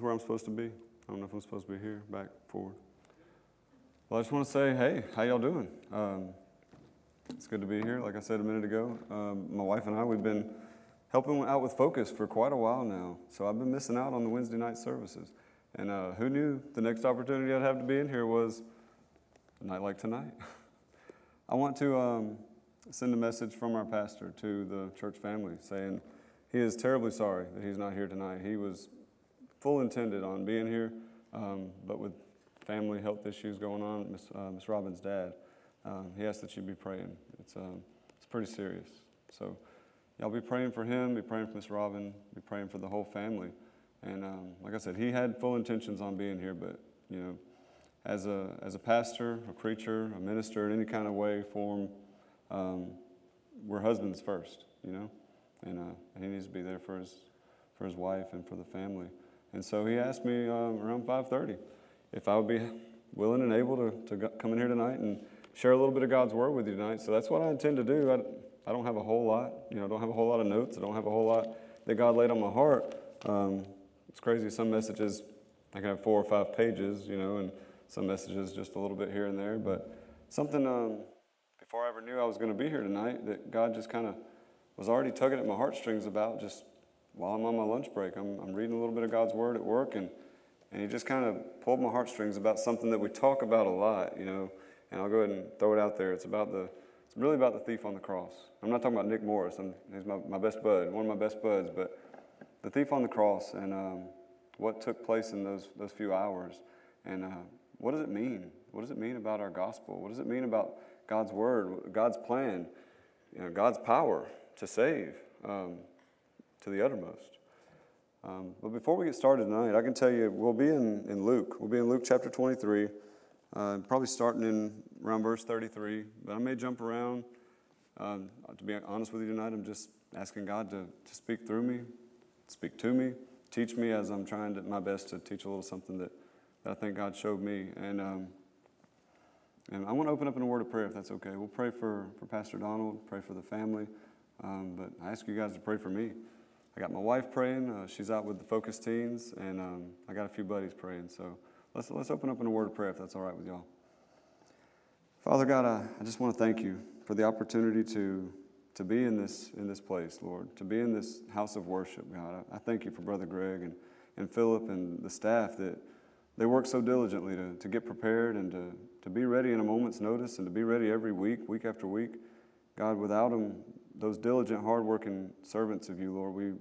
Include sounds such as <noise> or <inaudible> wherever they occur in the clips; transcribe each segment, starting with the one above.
where I'm supposed to be? I don't know if I'm supposed to be here, back, forward. Well, I just want to say, hey, how y'all doing? Um, it's good to be here. Like I said a minute ago, um, my wife and I, we've been helping out with Focus for quite a while now. So I've been missing out on the Wednesday night services. And uh, who knew the next opportunity I'd have to be in here was a night like tonight. <laughs> I want to um, send a message from our pastor to the church family saying he is terribly sorry that he's not here tonight. He was full intended on being here, um, but with family health issues going on, Miss, uh, Miss Robin's dad, um, he asked that you be praying. It's, um, it's pretty serious. So y'all be praying for him, be praying for Miss Robin, be praying for the whole family. And um, like I said, he had full intentions on being here, but you know, as a as a pastor, a preacher, a minister, in any kind of way, form, um, we're husbands first, you know, and, uh, and he needs to be there for his for his wife and for the family. And so he asked me um, around 5:30 if I would be willing and able to, to come in here tonight and share a little bit of God's word with you tonight. So that's what I intend to do. I, I don't have a whole lot, you know, I don't have a whole lot of notes. I don't have a whole lot that God laid on my heart. Um, it's crazy. Some messages I can have four or five pages, you know, and some messages just a little bit here and there. But something um, before I ever knew I was going to be here tonight that God just kind of was already tugging at my heartstrings about just while I'm on my lunch break. I'm, I'm reading a little bit of God's Word at work, and, and He just kind of pulled my heartstrings about something that we talk about a lot, you know. And I'll go ahead and throw it out there. It's about the, it's really about the thief on the cross. I'm not talking about Nick Morris. I'm, he's my, my best bud, one of my best buds, but the thief on the cross and um, what took place in those, those few hours. And uh, what does it mean? What does it mean about our gospel? What does it mean about God's word, God's plan, you know, God's power to save um, to the uttermost? Um, but before we get started tonight, I can tell you we'll be in, in Luke. We'll be in Luke chapter 23, uh, probably starting in around verse 33. But I may jump around. Um, to be honest with you tonight, I'm just asking God to, to speak through me, speak to me, teach me as I'm trying to, my best to teach a little something that, that I think God showed me. And, um, and I want to open up in a word of prayer if that's okay. We'll pray for, for Pastor Donald, pray for the family. Um, but I ask you guys to pray for me. I got my wife praying. Uh, she's out with the Focus Teens, and um, I got a few buddies praying. So let's, let's open up in a word of prayer if that's all right with y'all. Father God, I, I just want to thank you for the opportunity to to be in this, in this place, Lord, to be in this house of worship, God. I, I thank you for Brother Greg and, and Philip and the staff that they work so diligently to, to get prepared and to, to be ready in a moment's notice and to be ready every week, week after week. God, without them, those diligent, hardworking servants of you, Lord, we,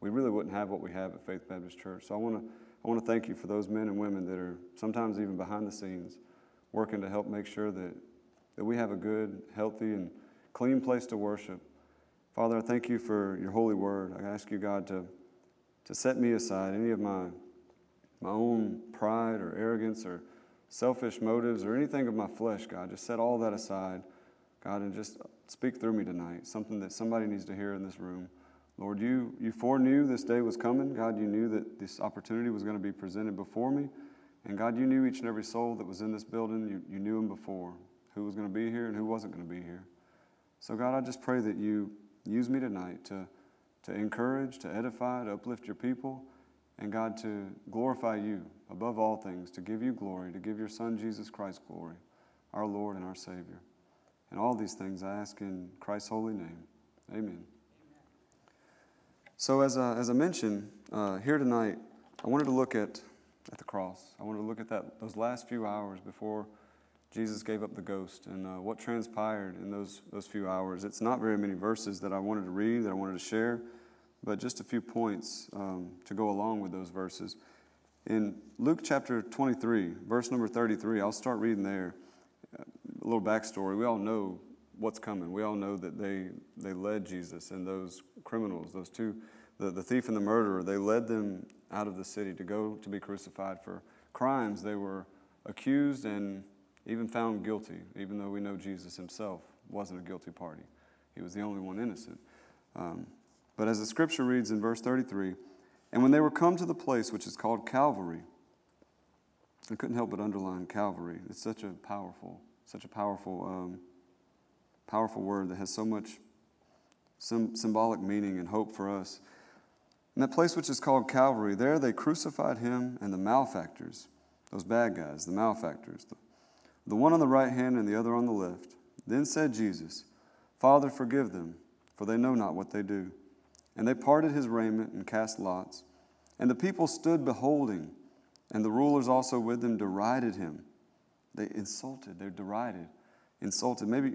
we really wouldn't have what we have at Faith Baptist Church. So I want to I want to thank you for those men and women that are sometimes even behind the scenes working to help make sure that, that we have a good, healthy, and clean place to worship. Father, I thank you for your holy word. I ask you, God, to, to set me aside any of my, my own pride or arrogance or selfish motives or anything of my flesh, God. Just set all that aside, God, and just speak through me tonight, something that somebody needs to hear in this room. Lord, you, you foreknew this day was coming. God, you knew that this opportunity was going to be presented before me. And God, you knew each and every soul that was in this building. You, you knew them before, who was going to be here and who wasn't going to be here. So, God, I just pray that you use me tonight to, to encourage, to edify, to uplift your people, and God, to glorify you above all things, to give you glory, to give your Son, Jesus Christ, glory, our Lord and our Savior. And all these things I ask in Christ's holy name. Amen. So, as I, as I mentioned, uh, here tonight, I wanted to look at, at the cross. I wanted to look at that, those last few hours before Jesus gave up the ghost and uh, what transpired in those, those few hours. It's not very many verses that I wanted to read, that I wanted to share, but just a few points um, to go along with those verses. In Luke chapter 23, verse number 33, I'll start reading there. A little backstory. We all know what's coming. We all know that they, they led Jesus and those criminals, those two, the, the thief and the murderer, they led them out of the city to go to be crucified for crimes they were accused and even found guilty, even though we know Jesus himself wasn't a guilty party. He was the only one innocent. Um, but as the scripture reads in verse 33, and when they were come to the place which is called Calvary, I couldn't help but underline Calvary. It's such a powerful, such a powerful, um, powerful word that has so much sim- symbolic meaning and hope for us. In that place which is called Calvary, there they crucified him and the malefactors, those bad guys, the malefactors, the, the one on the right hand and the other on the left. Then said Jesus, Father, forgive them, for they know not what they do. And they parted his raiment and cast lots. And the people stood beholding, and the rulers also with them derided him. They insulted, they're derided, insulted. Maybe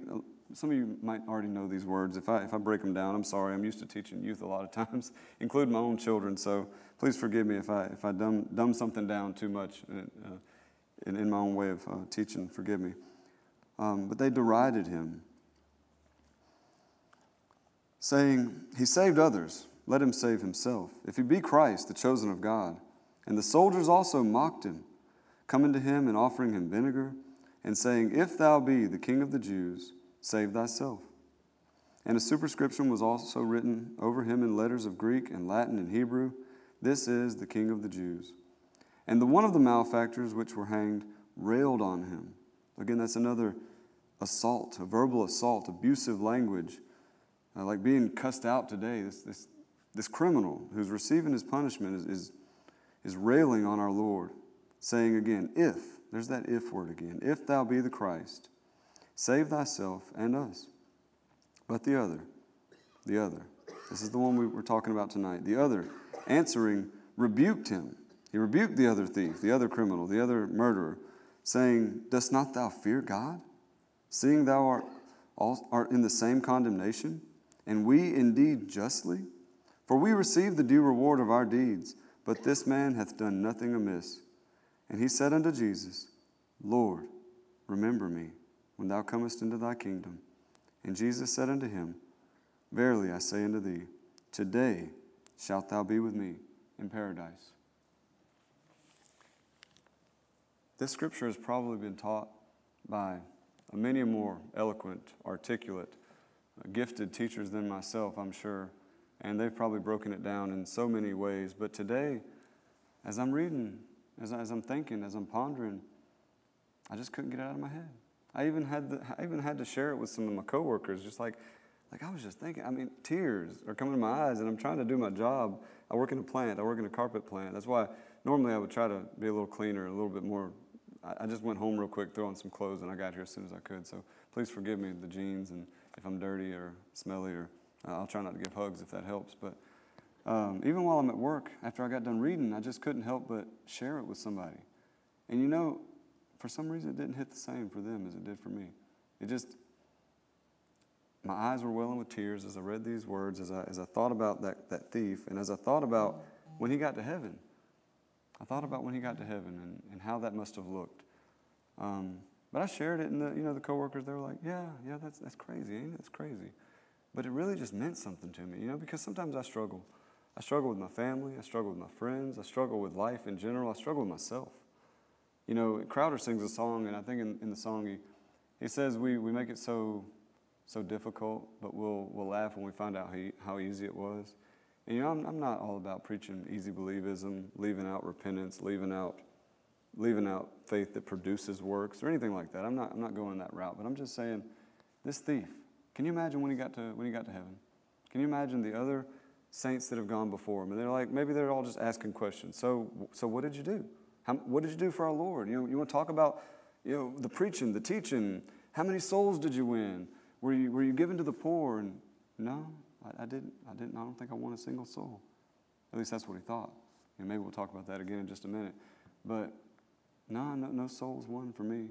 some of you might already know these words. If I, if I break them down, I'm sorry. I'm used to teaching youth a lot of <laughs> times, including my own children. So please forgive me if I, if I dumb, dumb something down too much uh, in, in, my own way of uh, teaching. Forgive me. Um, but they derided him, saying, He saved others. Let him save himself. If he be Christ, the chosen of God. And the soldiers also mocked him, coming to him and offering him vinegar, and saying, If thou be the king of the Jews, save thyself. And a superscription was also written over him in letters of Greek and Latin and Hebrew This is the King of the Jews. And the one of the malefactors which were hanged railed on him. Again, that's another assault, a verbal assault, abusive language, uh, like being cussed out today. This, this, this criminal who's receiving his punishment is, is, is railing on our Lord, saying again, If, there's that if word again, if thou be the Christ, Save thyself and us. But the other, the other, this is the one we were talking about tonight. The other, answering, rebuked him. He rebuked the other thief, the other criminal, the other murderer, saying, Dost not thou fear God, seeing thou art, art in the same condemnation, and we indeed justly? For we receive the due reward of our deeds, but this man hath done nothing amiss. And he said unto Jesus, Lord, remember me when thou comest into thy kingdom. And Jesus said unto him, Verily I say unto thee, today shalt thou be with me in paradise. This scripture has probably been taught by many more eloquent, articulate, uh, gifted teachers than myself, I'm sure, and they've probably broken it down in so many ways. But today, as I'm reading, as, as I'm thinking, as I'm pondering, I just couldn't get it out of my head. I even had the, I even had to share it with some of my coworkers, just like, like I was just thinking. I mean, tears are coming to my eyes, and I'm trying to do my job. I work in a plant. I work in a carpet plant. That's why normally I would try to be a little cleaner, a little bit more. I, I just went home real quick, threw on some clothes, and I got here as soon as I could. So please forgive me the jeans, and if I'm dirty or smelly, or uh, I'll try not to give hugs if that helps. But um, even while I'm at work, after I got done reading, I just couldn't help but share it with somebody. And you know, for some reason, it didn't hit the same for them as it did for me. It just, my eyes were welling with tears as I read these words, as I, as I thought about that, that thief, and as I thought about when he got to heaven. I thought about when he got to heaven and, and how that must have looked. Um, but I shared it, and the, you know, the coworkers, they were like, yeah, yeah, that's, that's crazy, ain't it? That's crazy. But it really just meant something to me, you know, because sometimes I struggle. I struggle with my family, I struggle with my friends, I struggle with life in general, I struggle with myself. You know, Crowder sings a song, and I think in, in the song he, he says we, we make it so so difficult, but we'll, we'll laugh when we find out how, how easy it was. And you know, I'm, I'm not all about preaching easy believism, leaving out repentance, leaving out, leaving out faith that produces works or anything like that. I'm not, I'm not going that route, but I'm just saying, this thief, can you imagine when he got to, when he got to heaven? Can you imagine the other saints that have gone before them. And they're like, maybe they're all just asking questions. So, so what did you do? How, what did you do for our Lord? You know, you want to talk about you know, the preaching, the teaching. How many souls did you win? Were you, were you given to the poor? And no, I, I didn't. I didn't. I don't think I won a single soul. At least that's what he thought. And maybe we'll talk about that again in just a minute. But no, no, no souls won for me.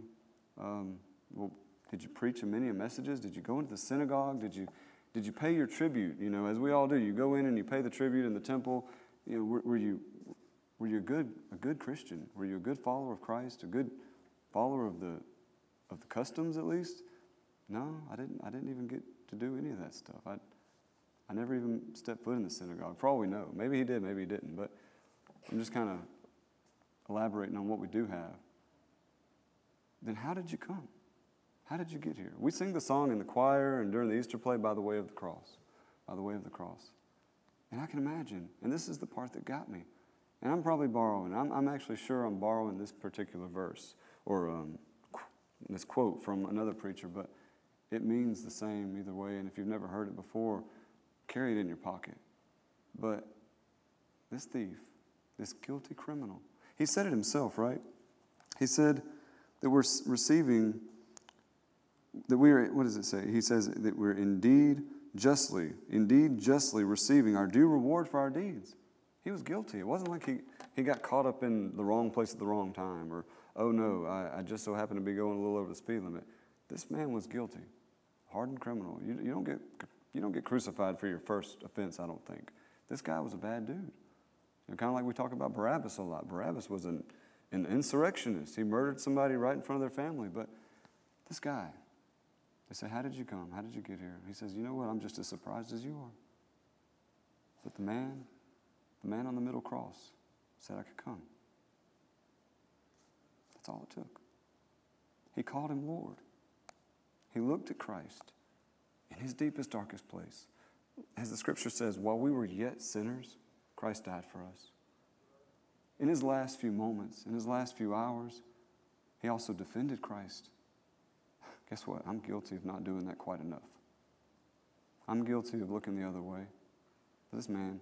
Um, well, did you preach a many messages? Did you go into the synagogue? Did you, did you pay your tribute? You know, as we all do, you go in and you pay the tribute in the temple. You know, were, were you were you a good, a good Christian? Were you a good follower of Christ? A good follower of the, of the customs, at least? No, I didn't, I didn't even get to do any of that stuff. I, I never even stepped foot in the synagogue, for all we know. Maybe he did, maybe he didn't. But I'm just kind of elaborating on what we do have. Then how did you come? How did you get here? We sing the song in the choir and during the Easter play by the way of the cross, by the way of the cross. And I can imagine, and this is the part that got me. And I'm probably borrowing. I'm, I'm actually sure I'm borrowing this particular verse or um, this quote from another preacher, but it means the same either way. And if you've never heard it before, carry it in your pocket. But this thief, this guilty criminal. He said it himself, right? He said that we're receiving, that we are, what does it say? He says that we're indeed justly, indeed justly receiving our due reward for our deeds. He was guilty. It wasn't like he, he got caught up in the wrong place at the wrong time or, oh no, I, I just so happened to be going a little over the speed limit. This man was guilty, hardened criminal. You, you, don't get, you don't get crucified for your first offense, I don't think. This guy was a bad dude. You know, kind of like we talk about Barabbas a lot. Barabbas was an, an insurrectionist. He murdered somebody right in front of their family. But this guy, they say, How did you come? How did you get here? He says, You know what? I'm just as surprised as you are. But the man, the man on the middle cross said I could come. That's all it took. He called him Lord. He looked at Christ in his deepest, darkest place. As the scripture says, while we were yet sinners, Christ died for us. In his last few moments, in his last few hours, he also defended Christ. Guess what? I'm guilty of not doing that quite enough. I'm guilty of looking the other way. This man,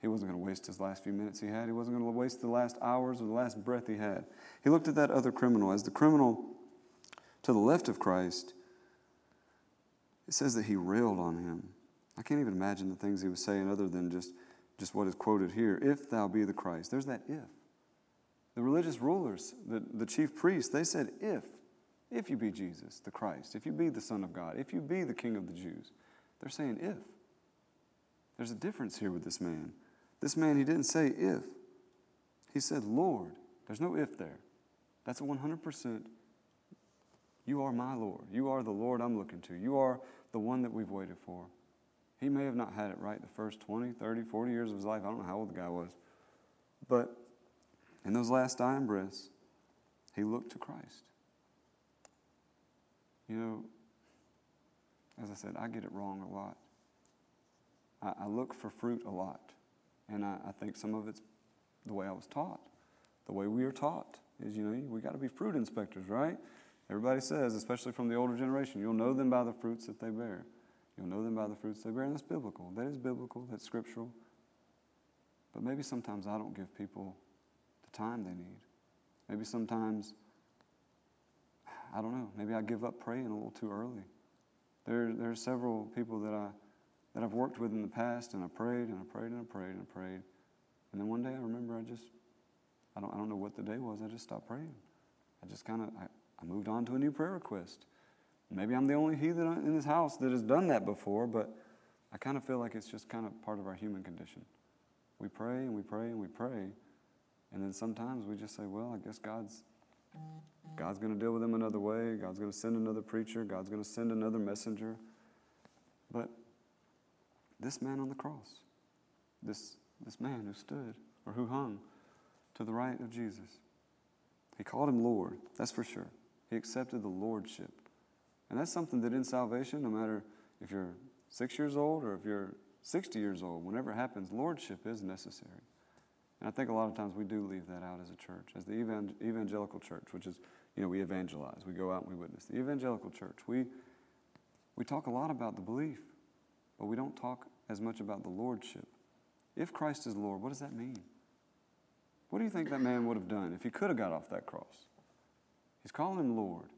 he wasn't going to waste his last few minutes he had. He wasn't going to waste the last hours or the last breath he had. He looked at that other criminal. As the criminal to the left of Christ, it says that he railed on him. I can't even imagine the things he was saying other than just, just what is quoted here. If thou be the Christ. There's that if. The religious rulers, the, the chief priests, they said, if. If you be Jesus, the Christ. If you be the Son of God. If you be the King of the Jews. They're saying if. There's a difference here with this man. This man, he didn't say if. He said, Lord. There's no if there. That's a 100% you are my Lord. You are the Lord I'm looking to. You are the one that we've waited for. He may have not had it right the first 20, 30, 40 years of his life. I don't know how old the guy was. But in those last dying breaths, he looked to Christ. You know, as I said, I get it wrong a lot. I, I look for fruit a lot. And I, I think some of it's the way I was taught. The way we are taught is, you know, we got to be fruit inspectors, right? Everybody says, especially from the older generation, you'll know them by the fruits that they bear. You'll know them by the fruits they bear. And that's biblical. That is biblical. That's scriptural. But maybe sometimes I don't give people the time they need. Maybe sometimes, I don't know, maybe I give up praying a little too early. There, there are several people that, I, that I've worked with in the past, and I prayed and I prayed and I prayed and I prayed. And then one day I remember I just, I don't, I don't know what the day was, I just stopped praying. I just kind of, I I moved on to a new prayer request. Maybe I'm the only heathen in this house that has done that before, but I kind of feel like it's just kind of part of our human condition. We pray and we pray and we pray, and then sometimes we just say, well, I guess God's God's going to deal with him another way. God's going to send another preacher. God's going to send another messenger. But this man on the cross, this, this man who stood or who hung to the right of Jesus, he called him Lord, that's for sure. He accepted the lordship. And that's something that in salvation, no matter if you're six years old or if you're 60 years old, whenever it happens, lordship is necessary. And I think a lot of times we do leave that out as a church, as the evangelical church, which is, you know, we evangelize, we go out and we witness. The evangelical church, we, we talk a lot about the belief, but we don't talk as much about the lordship. If Christ is Lord, what does that mean? What do you think that man would have done if he could have got off that cross? He's calling him Lord.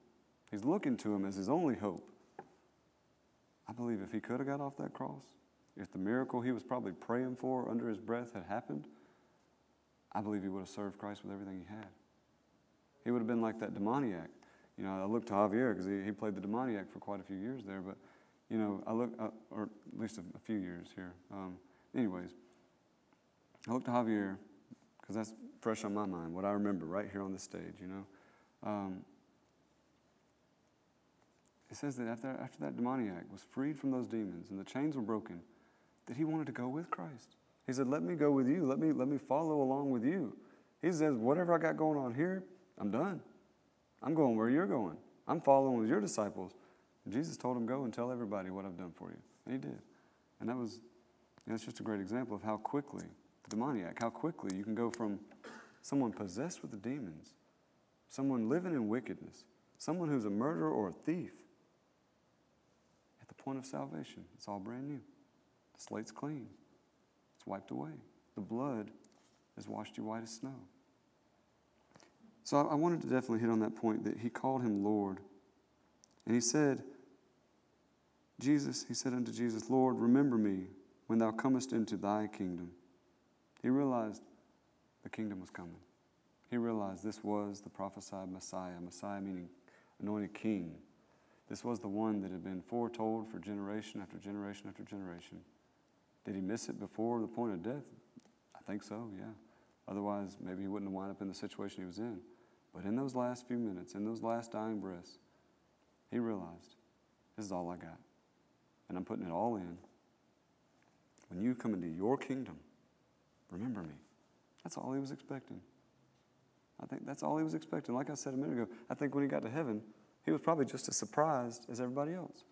He's looking to him as his only hope. I believe if he could have got off that cross, if the miracle he was probably praying for under his breath had happened, I believe he would have served Christ with everything he had. He would have been like that demoniac. You know, I look to Javier because he, he played the demoniac for quite a few years there, but, you know, I look, uh, or at least a, a, few years here. Um, anyways, I look to Javier because that's fresh on my mind, what I remember right here on the stage, you know. Um, it says that after, after that demoniac was freed from those demons and the chains were broken, that he wanted to go with Christ. He said, Let me go with you. Let me, let me follow along with you. He says, Whatever I got going on here, I'm done. I'm going where you're going. I'm following with your disciples. And Jesus told him, Go and tell everybody what I've done for you. And he did. And that was, it's just a great example of how quickly, the demoniac, how quickly you can go from someone possessed with the demons, someone living in wickedness, someone who's a murderer or a thief, at the point of salvation. It's all brand new. The slate's clean, it's wiped away. the blood has washed you white as snow. So I, I wanted to definitely hit on that point that he called him Lord. And he said, Jesus, he said unto Jesus, Lord, remember me when thou comest into thy kingdom. He realized the kingdom was coming. He realized this was the prophesied Messiah, Messiah meaning anointed king. This was the one that had been foretold for generation after generation after generation. Did he miss it before the point of death? I think so, yeah. Otherwise, maybe he wouldn't have wound up in the situation he was in. But in those last few minutes, in those last dying breaths, he realized this is all I got. And I'm putting it all in. When you come into your kingdom, remember me. That's all he was expecting. I think that's all he was expecting. Like I said a minute ago, I think when he got to heaven, he was probably just as surprised as everybody else.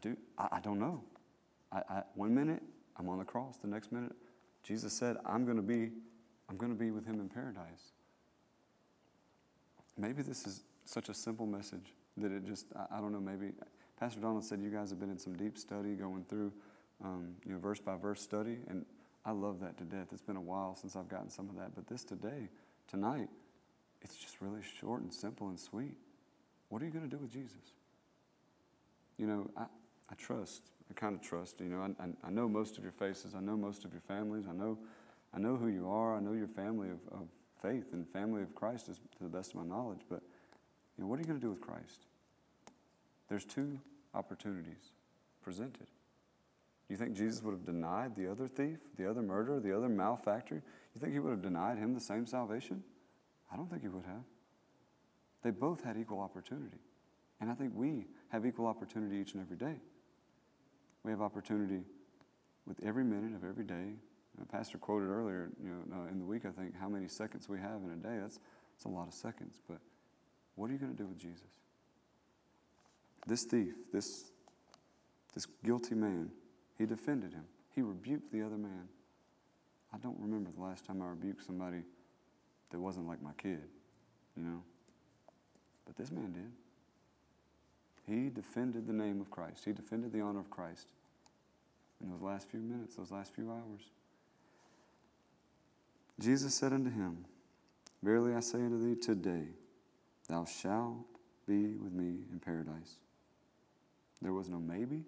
Dude, I, I don't know. I, I, one minute I'm on the cross. The next minute, Jesus said, "I'm going to be, I'm going to be with him in paradise." Maybe this is such a simple message that it just, I, I don't know. Maybe Pastor Donald said you guys have been in some deep study, going through, um, you know, verse by verse study, and I love that to death. It's been a while since I've gotten some of that, but this today, tonight, it's just really short and simple and sweet. What are you going to do with Jesus? You know, I, I trust, I kind of trust, you know, I, I, I, know most of your faces, I know most of your families, I know, I know who you are, I know your family of, of faith and family of Christ is to the best of my knowledge, but, you know, what are you going to do with Christ? There's two opportunities presented. Do you think Jesus would have denied the other thief, the other murderer, the other malefactor? You think he would have denied him the same salvation? I don't think he would have. They both had equal opportunity. And I think we have equal opportunity each and every day. We have opportunity with every minute of every day. Pastor quoted earlier, you know, uh, in the week, I think, how many seconds we have in a day. That's, that's a lot of seconds. But what are you going to do with Jesus? This thief, this, this guilty man, he defended him. He rebuked the other man. I don't remember the last time I rebuked somebody that wasn't like my kid, you know. But this man did. He defended the name of Christ, he defended the honor of Christ in those last few minutes, those last few hours. Jesus said unto him, Verily I say unto thee, today thou shalt be with me in paradise. There was no maybe.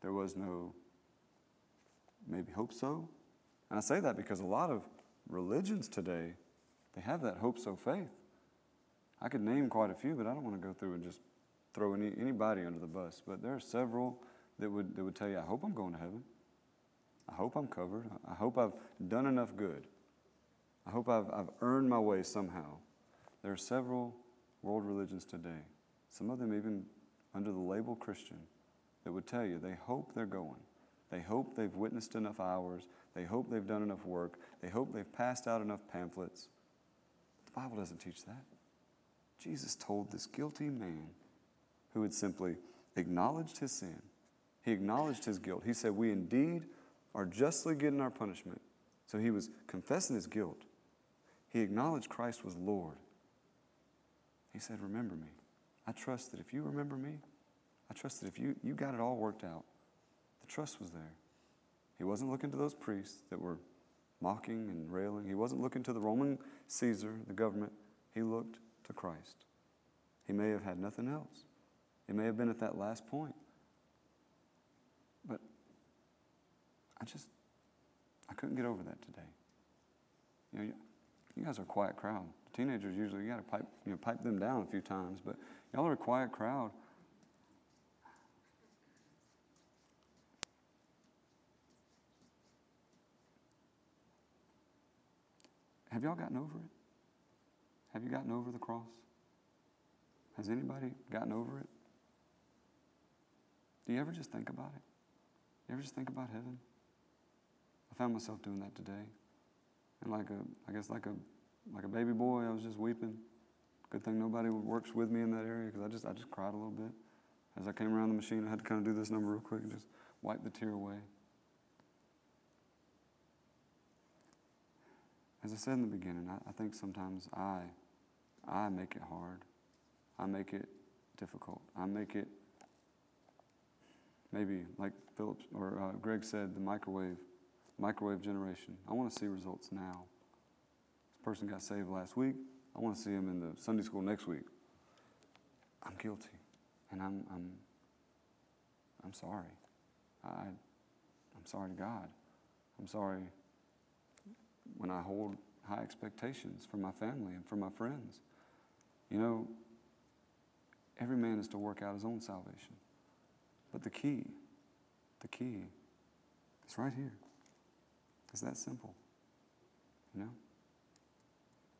There was no maybe hope so. And I say that because a lot of religions today, they have that hope so faith. I could name quite a few, but I don't want to go through and just throw any, anybody under the bus. But there are several that would, that would tell you, I hope I'm going to heaven. I hope I'm covered. I hope I've done enough good. I hope I've, I've earned my way somehow. There are several world religions today, some of them even under the label Christian, that would tell you they hope they're going. They hope they've witnessed enough hours. They hope they've done enough work. They hope they've passed out enough pamphlets. The Bible doesn't teach that. Jesus told this guilty man who had simply acknowledged his sin, he acknowledged his guilt. He said, We indeed are justly getting our punishment. So he was confessing his guilt. He acknowledged Christ was Lord. He said, Remember me. I trust that if you remember me, I trust that if you, you got it all worked out, the trust was there. He wasn't looking to those priests that were mocking and railing. He wasn't looking to the Roman Caesar, the government. He looked to Christ. He may have had nothing else. He may have been at that last point. But I just, I couldn't get over that today. You know, you guys are a quiet crowd. Teenagers usually, you got to pipe, you know, pipe them down a few times, but y'all are a quiet crowd. Have y'all gotten over it? Have you gotten over the cross? Has anybody gotten over it? Do you ever just think about it? You ever just think about heaven? I found myself doing that today. And like a, I guess like a, like a baby boy, I was just weeping. Good thing nobody works with me in that area because I just, I just cried a little bit. As I came around the machine, I had to kind of do this number real quick and just wipe the tear away. As I said in the beginning, I, I think sometimes I, I make it hard. I make it difficult. I make it maybe like Phillips or uh, Greg said, the microwave Microwave generation. I want to see results now. This person got saved last week. I want to see him in the Sunday school next week. I'm guilty, and I'm, I'm, I'm sorry. I, I'm sorry to God. I'm sorry when I hold high expectations for my family and for my friends. You know, every man is to work out his own salvation. But the key, the key, is right here. It's that simple. You know?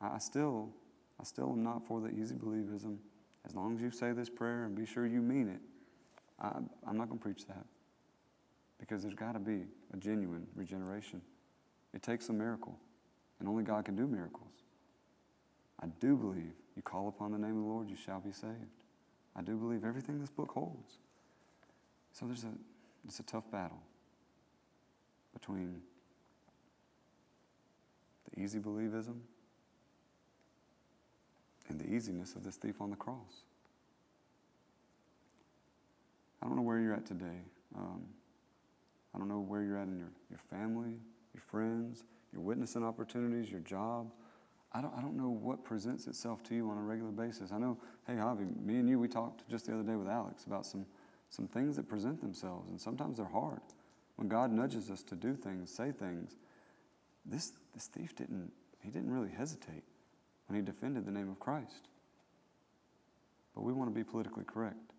I still, I still am not for the easy believism. As long as you say this prayer and be sure you mean it, I, I'm not going to preach that. Because there's got to be a genuine regeneration. It takes a miracle, and only God can do miracles. I do believe you call upon the name of the Lord, you shall be saved. I do believe everything this book holds. So there's a, it's a tough battle between the easy believism and the easiness of this thief on the cross. I don't know where you're at today. Um, I don't know where you're at in your, your family, your friends, your witnessing opportunities, your job. I don't, I don't know what presents itself to you on a regular basis. I know, hey, Javi, me and you, we talked just the other day with Alex about some, some things that present themselves, and sometimes they're hard. When God nudges us to do things, say things, this, this thief didn't, he didn't really hesitate when he defended the name of Christ. But we want to be politically correct.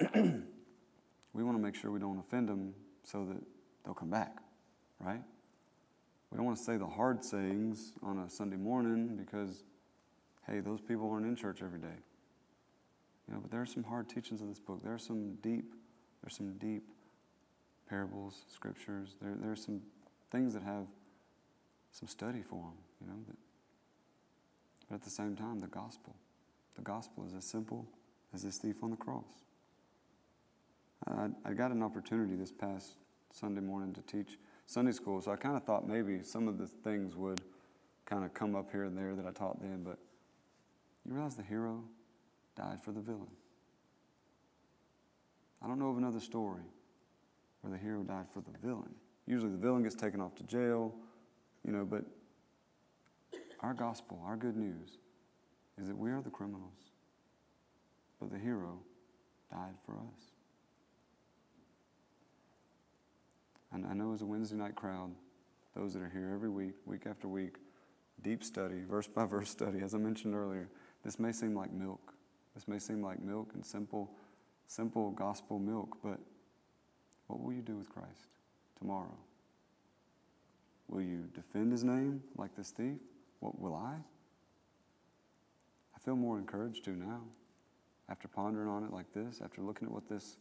<clears throat> we want to make sure we don't offend them so that they'll come back, right? We don't want to say the hard sayings on a Sunday morning because, hey, those people aren't in church every day. You know, but there are some hard teachings of this book. There are some deep, there's some deep parables, scriptures. There, there are some things that have some study for them, you know. But at the same time, the gospel. The gospel is as simple as this thief on the cross. I, I got an opportunity this past Sunday morning to teach Sunday school, so I kind of thought maybe some of the things would kind of come up here and there that I taught then, but you realize the hero died for the villain. I don't know of another story where the hero died for the villain. Usually the villain gets taken off to jail, you know, but our gospel, our good news, is that we are the criminals, but the hero died for us. And I know as a Wednesday night crowd, those that are here every week, week after week, deep study, verse by <laughs> verse study, as I mentioned earlier, this may seem like milk. This may seem like milk and simple, simple gospel milk, but what will you do with Christ tomorrow? Will you defend his name like this thief? What will I? I feel more encouraged to now. After pondering on it like this, after looking at what this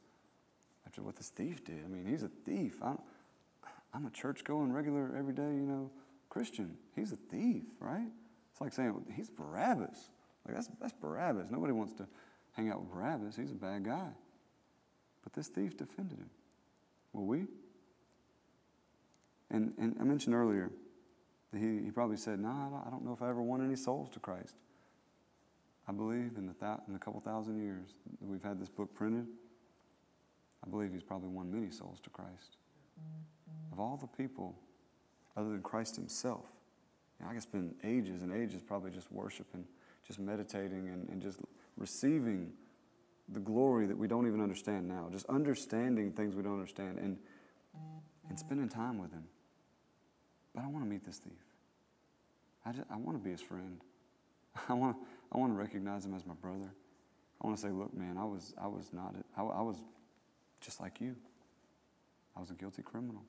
after what this thief did. I mean, he's a thief. I'm, I'm a church going, regular, everyday, you know, Christian. He's a thief, right? It's like saying, he's Barabbas. Like, that's, that's Barabbas. Nobody wants to hang out with Barabbas. He's a bad guy. But this thief defended him. Will we? And, and I mentioned earlier that he, he probably said, No, nah, I don't know if I ever won any souls to Christ. I believe in the, th- in the couple thousand years that we've had this book printed, I believe he's probably won many souls to Christ. Mm-hmm. Of all the people, other than Christ himself, I could spend ages and ages probably just worshiping, just meditating, and, and just receiving the glory that we don't even understand now, just understanding things we don't understand, and, and spending time with him. But I want to meet this thief. I, just, I want to be his friend. <laughs> I want, I want to recognize him as my brother. I want to say, look, man, I was, I was not, I, I was just like you. I was a guilty criminal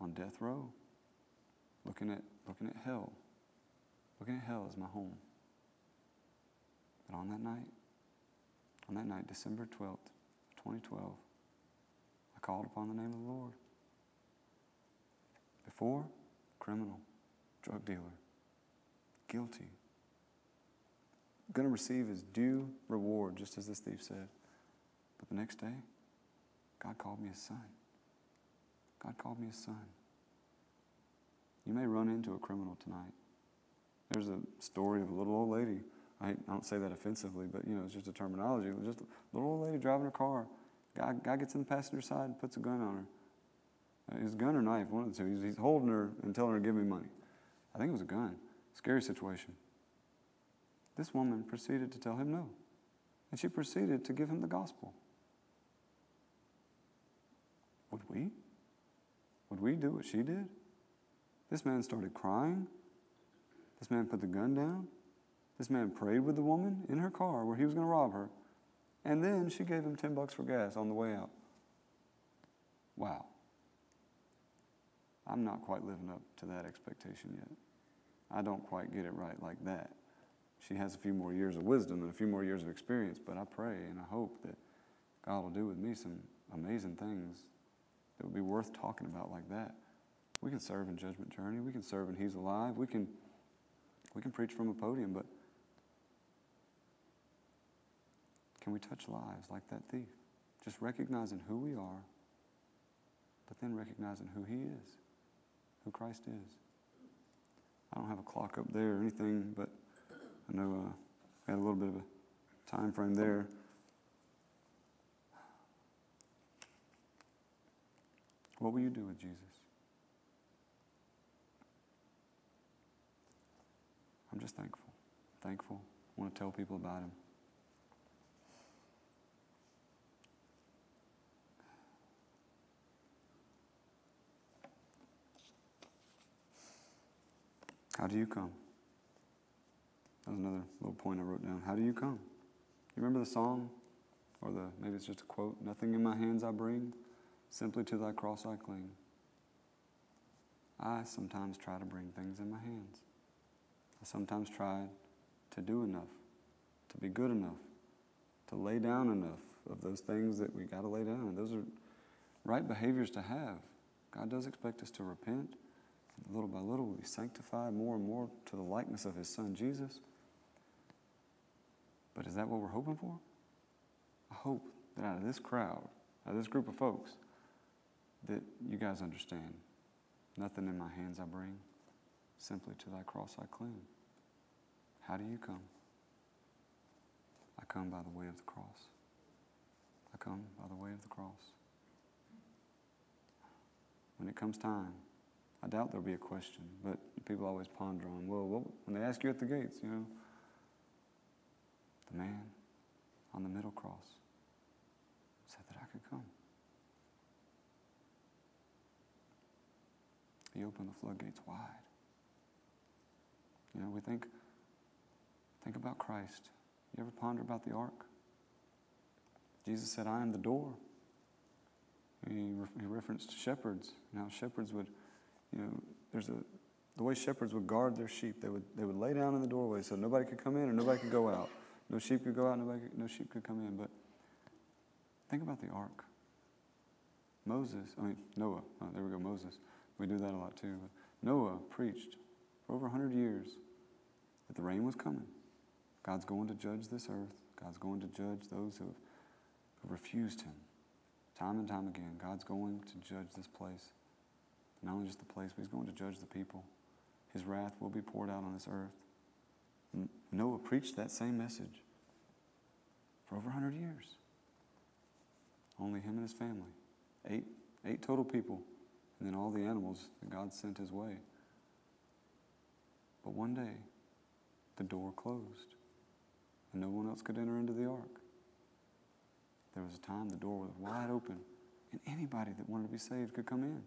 on death row, looking at, looking at hell, looking at hell as my home. But on that night, on that night, December 12th, 2012, I called upon the name of the Lord. Before, criminal, drug dealer, guilty. Going to receive his due reward, just as this thief said. But the next day, God called me his son. God called me his son. You may run into a criminal tonight. There's a story of a little old lady. I, don't say that offensively, but you know, it's just a terminology. Just a little old lady driving her car. Guy, guy gets in the passenger side and puts a gun on her. Uh, a gun or knife, one of the two. He's, he's holding her and telling her to give me money. I think it was a gun. Scary situation. This woman proceeded to tell him no. And she proceeded to give him the gospel. Would we? Would we do what she did? This man started crying. This man put the gun down. This man prayed with the woman in her car where he was going to rob her. And then she gave him 10 bucks for gas on the way out. Wow. I'm not quite living up to that expectation yet. I don't quite get it right like that. She has a few more years of wisdom and a few more years of experience, but I pray and I hope that God will do with me some amazing things that would be worth talking about like that. We can serve in Judgment Journey. We can serve in He's Alive. We can, we can preach from a podium, but can we touch lives like that thief? Just recognizing who we are, but then recognizing who He is, who Christ is. I don't have a clock up there or anything, but I know uh, I had a little bit of a time frame there. What will you do with Jesus? I'm just thankful. Thankful. I want to tell people about him. How do you come? That was another little point I wrote down. How do you come? You remember the song? Or the maybe it's just a quote, nothing in my hands I bring, simply to thy cross I cling. I sometimes try to bring things in my hands. I sometimes try to do enough, to be good enough, to lay down enough of those things that we got to lay down. Those are right behaviors to have. God does expect us to repent. Little by little, we sanctify more and more to the likeness of His Son, Jesus. But is that what we're hoping for? I hope that out of this crowd, out of this group of folks, that you guys understand nothing in my hands I bring, simply to thy cross I cling. How do you come? I come by the way of the cross. I come by the way of the cross. When it comes time, I doubt there'll be a question, but people always ponder on, well, when they ask you at the gates, you know, the man on the middle cross said that I could come. He opened the floodgates wide. You know, we think think about Christ. You ever ponder about the ark? Jesus said, I am the door. He, re- he referenced shepherds. Now, shepherds would, you know, there's a, the way shepherds would guard their sheep. They would, they would lay down in the doorway so nobody could come in or nobody could go out. No sheep could go out, nobody could, no sheep could come in. But think about the ark. Moses, I mean, Noah, oh, there we go, Moses. We do that a lot too. Noah preached for over 100 years that the rain was coming. God's going to judge this earth. God's going to judge those who have refused Him. Time and time again, God's going to judge this place. Not only just the place, but He's going to judge the people. His wrath will be poured out on this earth. Noah preached that same message for over 100 years. Only him and his family. Eight, eight total people, and then all the animals that God sent his way. But one day, the door closed, and no one else could enter into the ark. There was a time the door was wide open, and anybody that wanted to be saved could come in.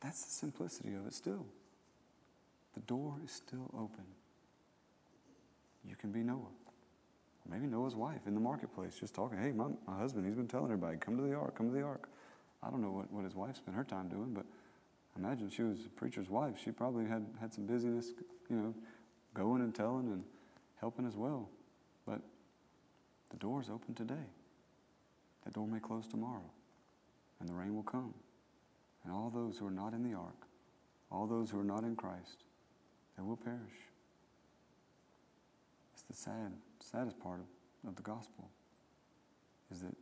That's the simplicity of it still. The door is still open. You can be Noah. Maybe Noah's wife in the marketplace just talking, hey, my, my husband, he's been telling everybody, come to the ark, come to the ark. I don't know what, what his wife spent her time doing, but imagine she was a preacher's wife. She probably had, had some busyness, you know, going and telling and helping as well. But the door's open today. That door may close tomorrow, and the rain will come. And all those who are not in the ark, all those who are not in Christ, they will perish. It's the sad, saddest part of, of the gospel is that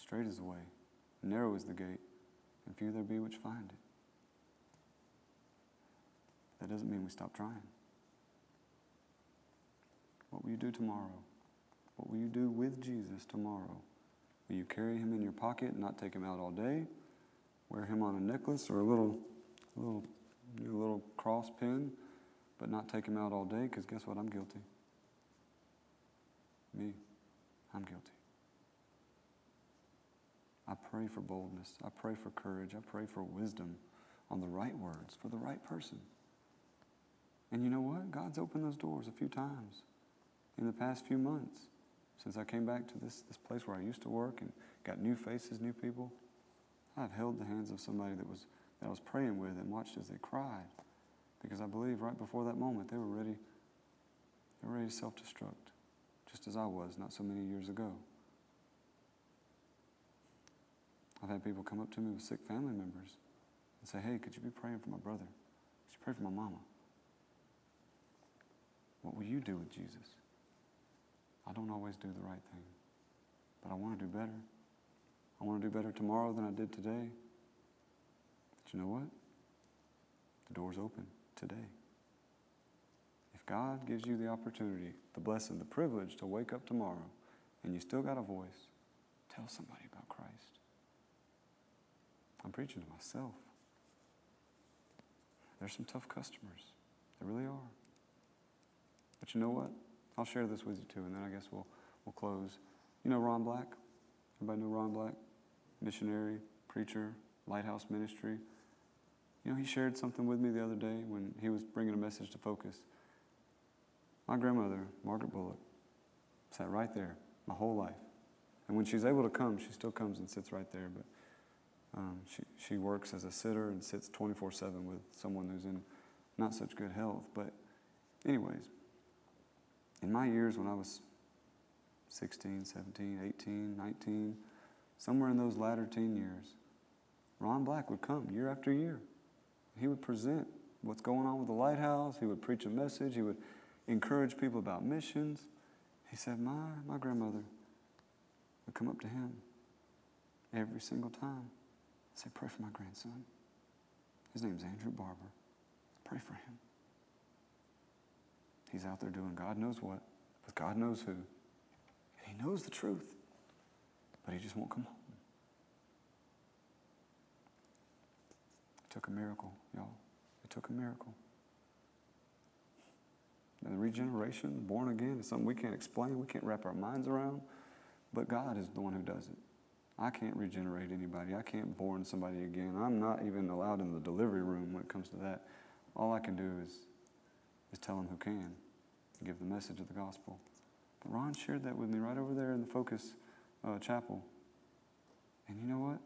straight is the way, narrow is the gate, and few there be which find it. That doesn't mean we stop trying. What will you do tomorrow? What will you do with Jesus tomorrow Will you carry him in your pocket and not take him out all day? Wear him on a necklace or a little, little, little cross pin, but not take him out all day? Because guess what? I'm guilty. Me, I'm guilty. I pray for boldness. I pray for courage. I pray for wisdom on the right words for the right person. And you know what? God's opened those doors a few times in the past few months since I came back to this, this place where I used to work and got new faces, new people. I've held the hands of somebody that was that I was praying with and watched as they cried because I believe right before that moment they were ready they were ready to self-destruct just as I was not so many years ago. I've had people come up to me with sick family members and say, Hey, could you be praying for my brother? Could you pray for my mama? What will you do with Jesus? I don't always do the right thing, but I want to do better. I want to do better tomorrow than I did today. But you know what? The door's open today. If God gives you the opportunity, the blessing, the privilege to wake up tomorrow, and you still got a voice, tell somebody about Christ. I'm preaching to myself. There's some tough customers. There really are. But you know what? I'll share this with you too, and then I guess we'll, we'll close. You know Ron Black? Everybody know Ron Black? Missionary, preacher, lighthouse ministry. You know, he shared something with me the other day when he was bringing a message to focus. My grandmother, Margaret Bullock, sat right there my whole life. And when she's able to come, she still comes and sits right there. But um, she, she works as a sitter and sits 24 7 with someone who's in not such good health. But, anyways, in my years when I was 16, 17, 18, 19, somewhere in those latter teen years, Ron Black would come year after year. He would present what's going on with the lighthouse. He would preach a message. He would encourage people about missions. He said, My, my grandmother would come up to him every single time say, Pray for my grandson. His name's Andrew Barber. Pray for him. He's out there doing God knows what with God knows who. And he knows the truth, but he just won't come home. It took a miracle, y'all. It took a miracle. And the regeneration, born again, is something we can't explain, we can't wrap our minds around, but God is the one who does it. I can't regenerate anybody. I can't born somebody again. I'm not even allowed in the delivery room when it comes to that. All I can do is, is tell them who can, give the message of the gospel. But Ron shared that with me right over there in the Focus uh, Chapel. And you know what?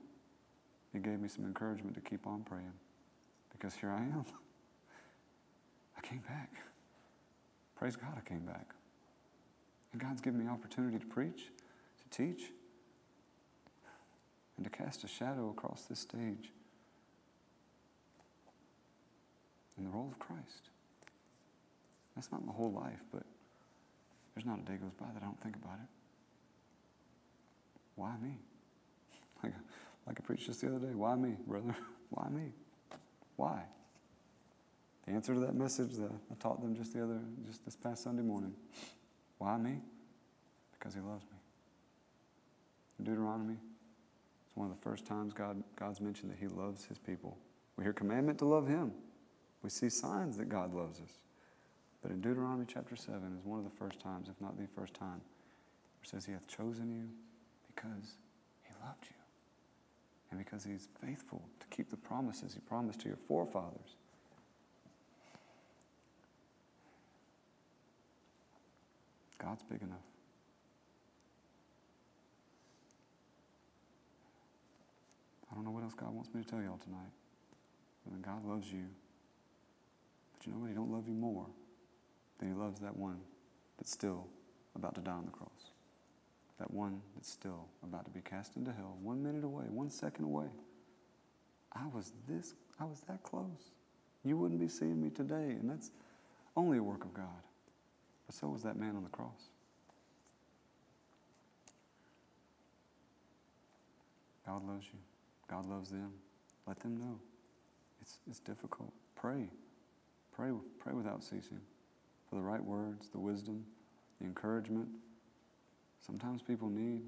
It gave me some encouragement to keep on praying because here I am. <laughs> I came back. Praise God, I came back. And God's given me opportunity to preach, to teach, and to cast a shadow across this stage in the role of Christ. That's not my whole life, but there's not a day goes by that I don't think about it. Why me? Like, like I preached just the other day. Why me, brother? <laughs> Why me? Why? The answer to that message that I taught them just the other, just this past Sunday morning. Why me? Because he loves me. In Deuteronomy it's one of the first times God, God's mentioned that He loves His people. We hear commandment to love Him. We see signs that God loves us. But in Deuteronomy chapter 7 is one of the first times, if not the first time, where it says He hath chosen you because He loved you. And because He's faithful to keep the promises He promised to your forefathers. God's big enough. I don't know what else God wants me to tell y'all tonight. But God loves you. But you know what? He don't love you more than he loves that one that's still about to die on the cross. That one that's still about to be cast into hell, one minute away, one second away. I was this, I was that close. You wouldn't be seeing me today, and that's only a work of God. But so was that man on the cross. God loves you. God loves them. Let them know. It's, it's difficult. Pray. Pray, pray without ceasing for the right words, the wisdom, the encouragement. Sometimes people need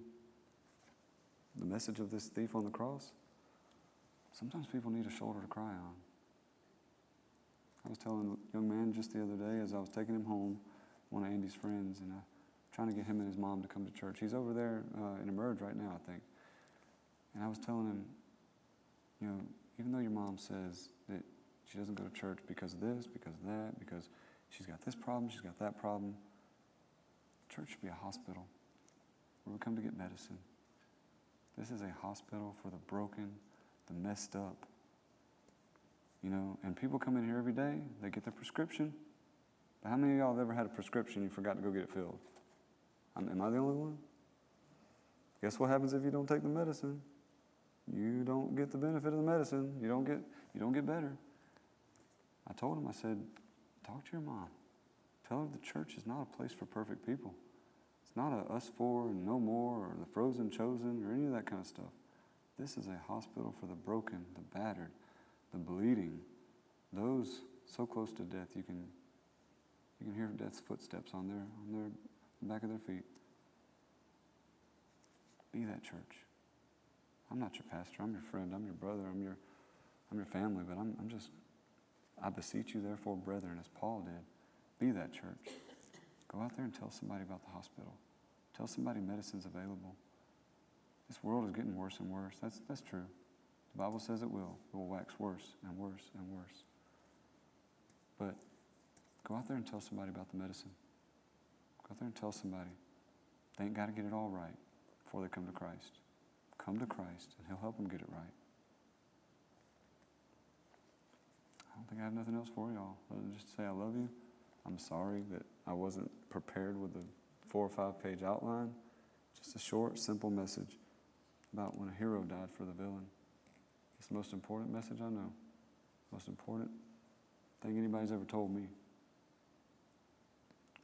the message of this thief on the cross? Sometimes people need a shoulder to cry on. I was telling a young man just the other day as I was taking him home, one of Andy's friends, and uh, trying to get him and his mom to come to church. He's over there uh, in Emerge right now, I think. And I was telling him, you know, even though your mom says that she doesn't go to church because of this, because of that, because she's got this problem, she's got that problem, church should be a hospital where we come to get medicine. This is a hospital for the broken, the messed up. You know, and people come in here every day, they get their prescription. But how many of y'all have ever had a prescription you forgot to go get it filled? am I the only one? Guess what happens if you don't take the medicine? You don't get the benefit of the medicine. You don't get, you don't get better. I told him, I said, talk to your mom. Tell her the church is not a place for perfect people. It's not a us four and no more or the frozen chosen or any of that kind of stuff. This is a hospital for the broken, the battered, the bleeding, those so close to death you can you can hear death's footsteps on their on their back of their feet. Be that church. I'm not your pastor. I'm your friend. I'm your brother. I'm your I'm your family. But I'm I'm just I beseech you, therefore, brethren, as Paul did, be that church. Go out there and tell somebody about the hospital. Tell somebody medicine's available. This world is getting worse and worse. That's, that's true. The Bible says it will. It will wax worse and worse and worse. But go out there and tell somebody about the medicine. Go out there and tell somebody they ain't got to get it all right before they come to Christ. Come to Christ, and He'll help them get it right. I don't think I have nothing else for y'all. Other than just say I love you. I'm sorry that I wasn't prepared with a four or five page outline. Just a short, simple message about when a hero died for the villain. It's the most important message I know. Most important thing anybody's ever told me.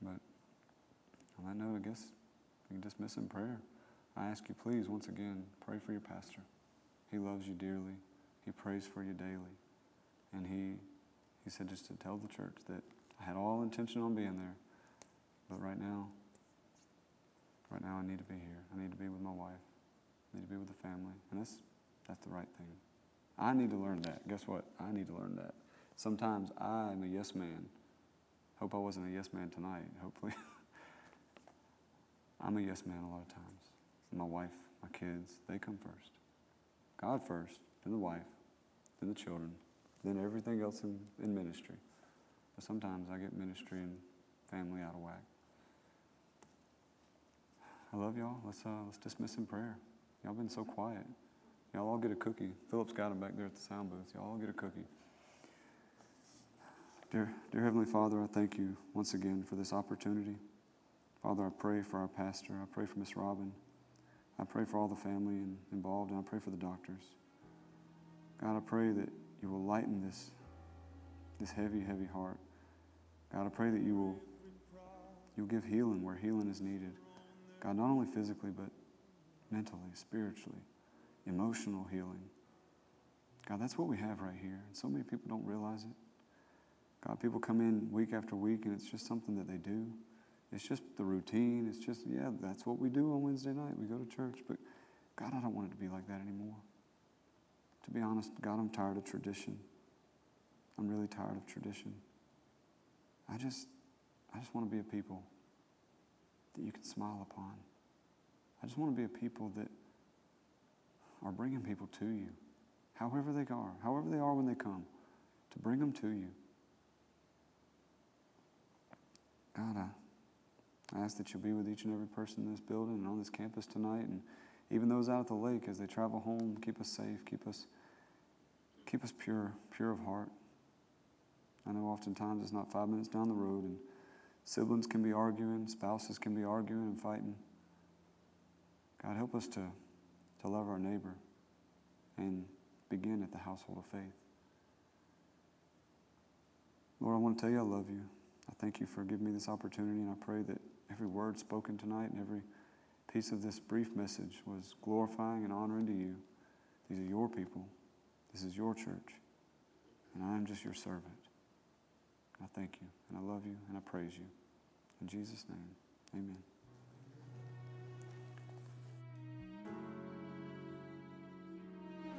But on that note, I guess we can dismiss in prayer. I ask you, please, once again, pray for your pastor. He loves you dearly. He prays for you daily. And he, he said just to tell the church that I had all intention on being there. But right now, right now I need to be here. I need to be with my wife. I need to be with the family. And that's, that's the right thing. I need to learn that. Guess what? I need to learn that. Sometimes I am a yes man. Hope I wasn't a yes man tonight, hopefully. <laughs> I'm a yes man a lot of times. My wife, my kids, they come first. God first, then the wife, then the children, then everything else in, in ministry. But sometimes I get ministry and family out of whack. I love y'all. Let's, uh, let's dismiss in prayer. Y'all been so quiet. Y'all all get a cookie. Philip's got him back there at the sound booth. Y'all all get a cookie. Dear, dear Heavenly Father, I thank you once again for this opportunity. Father, I pray for our pastor. I pray for Miss Robin. I pray for all the family involved, and I pray for the doctors. God, I pray that you will lighten this, this heavy, heavy heart. God, I pray that you will you'll give healing where healing is needed. God, not only physically, but mentally, spiritually, emotional healing. God, that's what we have right here. And so many people don't realize it. God, people come in week after week and it's just something that they do. It's just the routine. It's just, yeah, that's what we do on Wednesday night. We go to church. But God, I don't want it to be like that anymore. To be honest, God, I'm tired of tradition. I'm really tired of tradition. I just, I just want to be a people that you can smile upon. I just want to be a people that are bringing people to you, however they are, however they are when they come, to bring them to you. God, I, ask that you be with each and every person in this building and on this campus tonight, and even those out at the lake as they travel home. Keep us safe. Keep us, keep us pure, pure of heart. I know oftentimes it's not five minutes down the road, and siblings can be arguing, spouses can be arguing and fighting. God, help us to, to love our neighbor and begin at the household of faith. Lord, I want to tell you I love you. I thank you for giving me this opportunity, and I pray that every word spoken tonight and every piece of this brief message was glorifying and honoring to you. These are your people. This is your church. And I am just your servant. I thank you, and I love you, and I praise you. In Jesus' name, amen.